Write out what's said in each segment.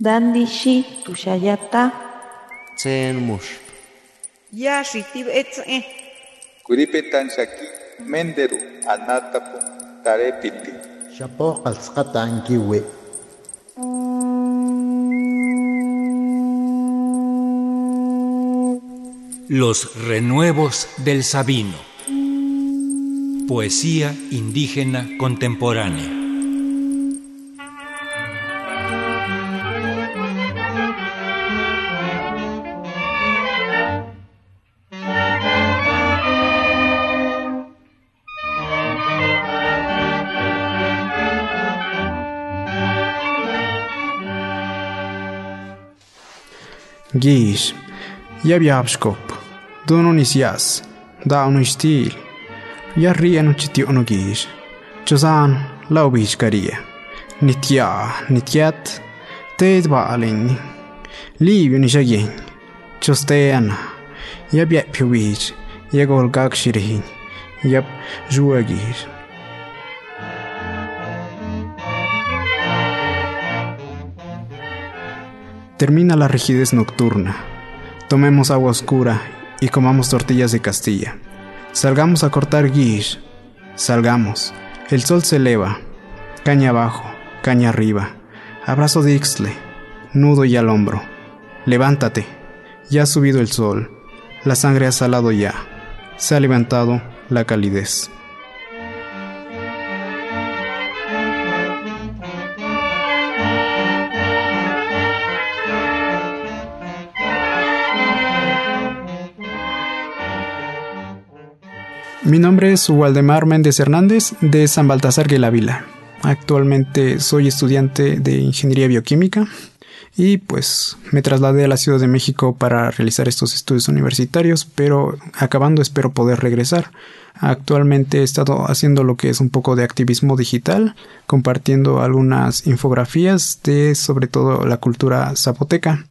Dandishi tushayata. Tsen mush. Ya shitib etze. Kuripetan shaki menderu anatapu tarepiti. Shapo ankiwe. Los renuevos del Sabino. Poesía indígena contemporánea. Gish, Yabiabskop, Dononis Yas, Daunis Til, Yarrian Chitiono Gish, Chozan, Laubish Garia, Nitya, Nityat, Ted Balin, Livion Shagin, Chosteana, Yabiapiwich, Yagol Gakshirin, Yap Zuagish. Termina la rigidez nocturna. Tomemos agua oscura y comamos tortillas de Castilla. Salgamos a cortar guish. Salgamos. El sol se eleva. Caña abajo, caña arriba. Abrazo de Ixtle. Nudo y al hombro. Levántate. Ya ha subido el sol. La sangre ha salado ya. Se ha levantado la calidez. Mi nombre es Waldemar Méndez Hernández de San Baltasar Guelavila. Actualmente soy estudiante de Ingeniería Bioquímica y pues me trasladé a la Ciudad de México para realizar estos estudios universitarios, pero acabando espero poder regresar. Actualmente he estado haciendo lo que es un poco de activismo digital, compartiendo algunas infografías de sobre todo la cultura zapoteca.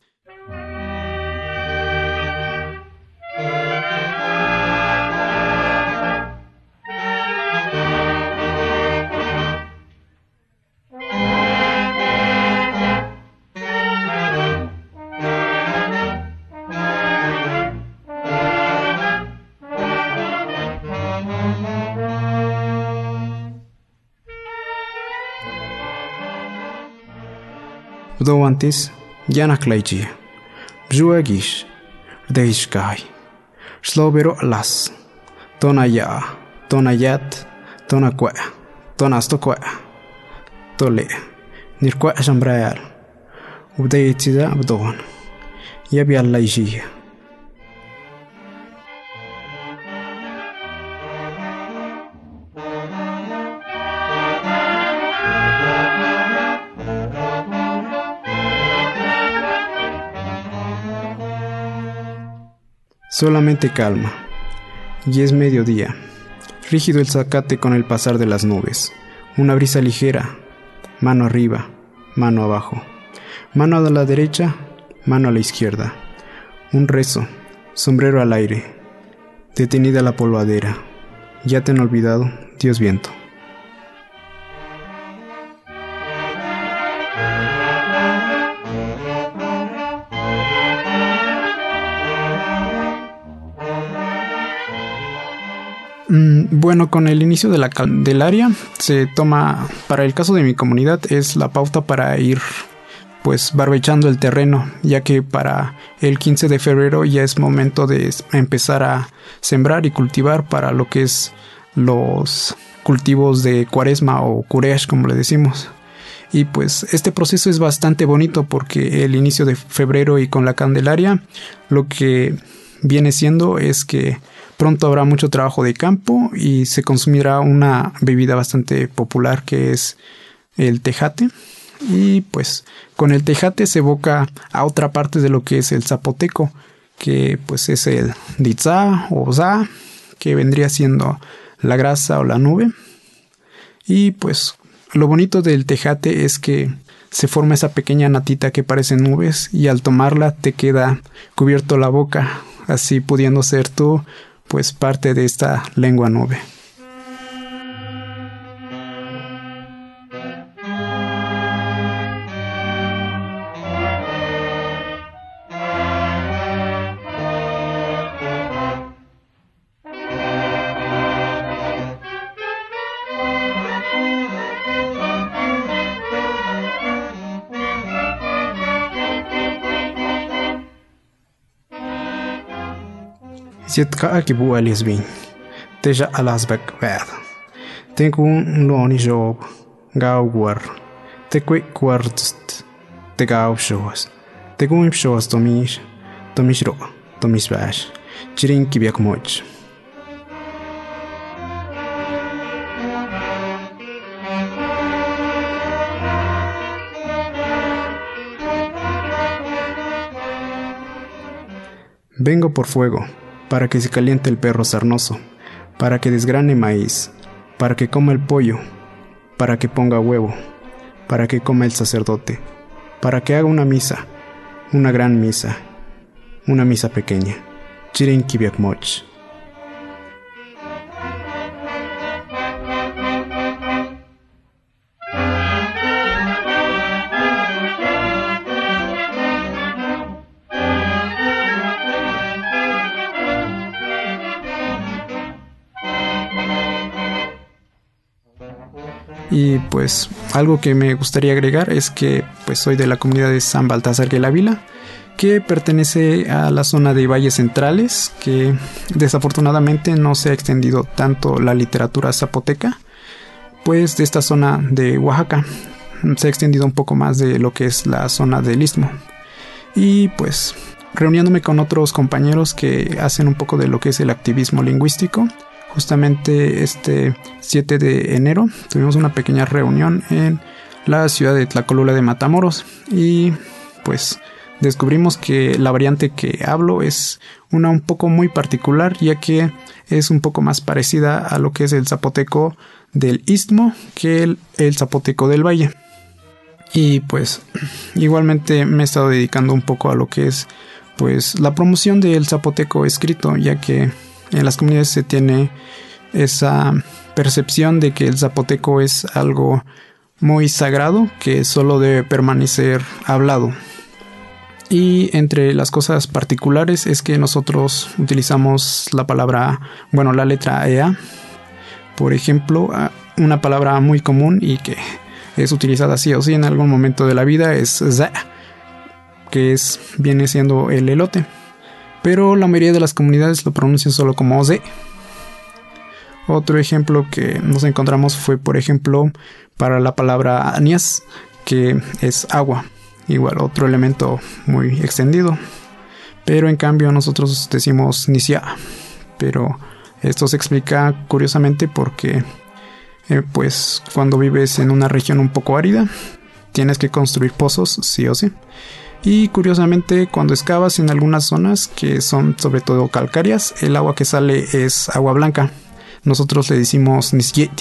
Πδόβαντης Γιανακλαϊτζία Βζουαγής δεϊσκάι. Σλόβερο Αλλάς Τον Αγιά Τον Αγιάτ Τον Ακουέ Τον Αστοκουέ Το Λέ Νιρκουέ Σαμπραϊάλ Ουδέιτσιδα Βδόβαν Γιαπιαλλαϊζία Solamente calma. Y es mediodía. Rígido el zacate con el pasar de las nubes. Una brisa ligera. Mano arriba, mano abajo. Mano a la derecha, mano a la izquierda. Un rezo. Sombrero al aire. Detenida la polvadera. Ya te han olvidado, Dios viento. Bueno, con el inicio de la Candelaria se toma, para el caso de mi comunidad, es la pauta para ir pues barbechando el terreno, ya que para el 15 de febrero ya es momento de empezar a sembrar y cultivar para lo que es los cultivos de cuaresma o curesh como le decimos. Y pues este proceso es bastante bonito porque el inicio de febrero y con la Candelaria lo que viene siendo es que Pronto habrá mucho trabajo de campo y se consumirá una bebida bastante popular que es el tejate. Y pues con el tejate se evoca a otra parte de lo que es el zapoteco, que pues es el ditza o za, que vendría siendo la grasa o la nube. Y pues lo bonito del tejate es que se forma esa pequeña natita que parece nubes y al tomarla te queda cubierto la boca, así pudiendo ser tú pues parte de esta lengua nube. Sietka kibuelis vin. Teja alasbek ved. um loni job. Gau guer. Te kui kuertst. Te gau shows. Te kui shows tomis. Tomis ro. Tomis vash. Chirin kibiak moch. Vengo por fuego. Para que se caliente el perro sarnoso, para que desgrane maíz, para que coma el pollo, para que ponga huevo, para que coma el sacerdote, para que haga una misa, una gran misa, una misa pequeña. Chirin kibiak Y pues algo que me gustaría agregar es que pues soy de la comunidad de San Baltasar de la Vila, que pertenece a la zona de valles centrales, que desafortunadamente no se ha extendido tanto la literatura zapoteca, pues de esta zona de Oaxaca se ha extendido un poco más de lo que es la zona del istmo. Y pues reuniéndome con otros compañeros que hacen un poco de lo que es el activismo lingüístico, Justamente este 7 de enero tuvimos una pequeña reunión en la ciudad de Tlacolula de Matamoros y pues descubrimos que la variante que hablo es una un poco muy particular ya que es un poco más parecida a lo que es el zapoteco del istmo que el, el zapoteco del valle. Y pues igualmente me he estado dedicando un poco a lo que es pues la promoción del zapoteco escrito ya que en las comunidades se tiene esa percepción de que el zapoteco es algo muy sagrado que solo debe permanecer hablado. Y entre las cosas particulares es que nosotros utilizamos la palabra, bueno, la letra EA. Por ejemplo, una palabra muy común y que es utilizada así o sí en algún momento de la vida es za, que es, viene siendo el elote pero la mayoría de las comunidades lo pronuncian solo como Z. Otro ejemplo que nos encontramos fue, por ejemplo, para la palabra anias, que es agua. Igual, otro elemento muy extendido. Pero en cambio nosotros decimos nisia. Pero esto se explica curiosamente porque, eh, pues, cuando vives en una región un poco árida, tienes que construir pozos, sí o sí. Y curiosamente, cuando excavas en algunas zonas que son sobre todo calcáreas, el agua que sale es agua blanca. Nosotros le decimos nisyet.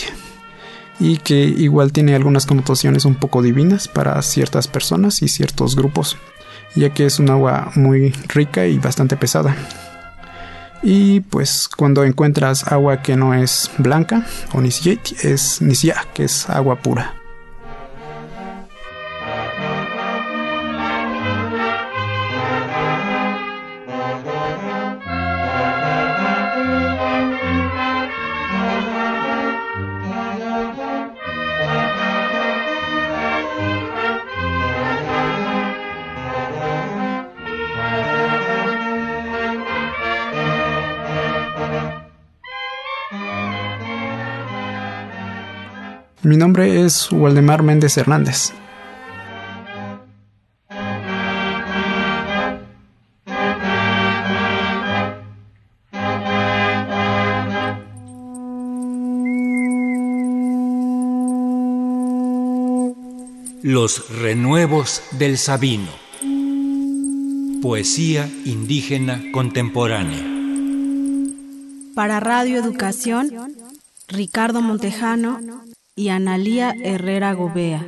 Y que igual tiene algunas connotaciones un poco divinas para ciertas personas y ciertos grupos, ya que es un agua muy rica y bastante pesada. Y pues cuando encuentras agua que no es blanca o nisyet, es nisya, que es agua pura. Mi nombre es Waldemar Méndez Hernández. Los renuevos del Sabino. Poesía indígena contemporánea. Para Radio Educación, Ricardo Montejano y Analía Herrera Gobea.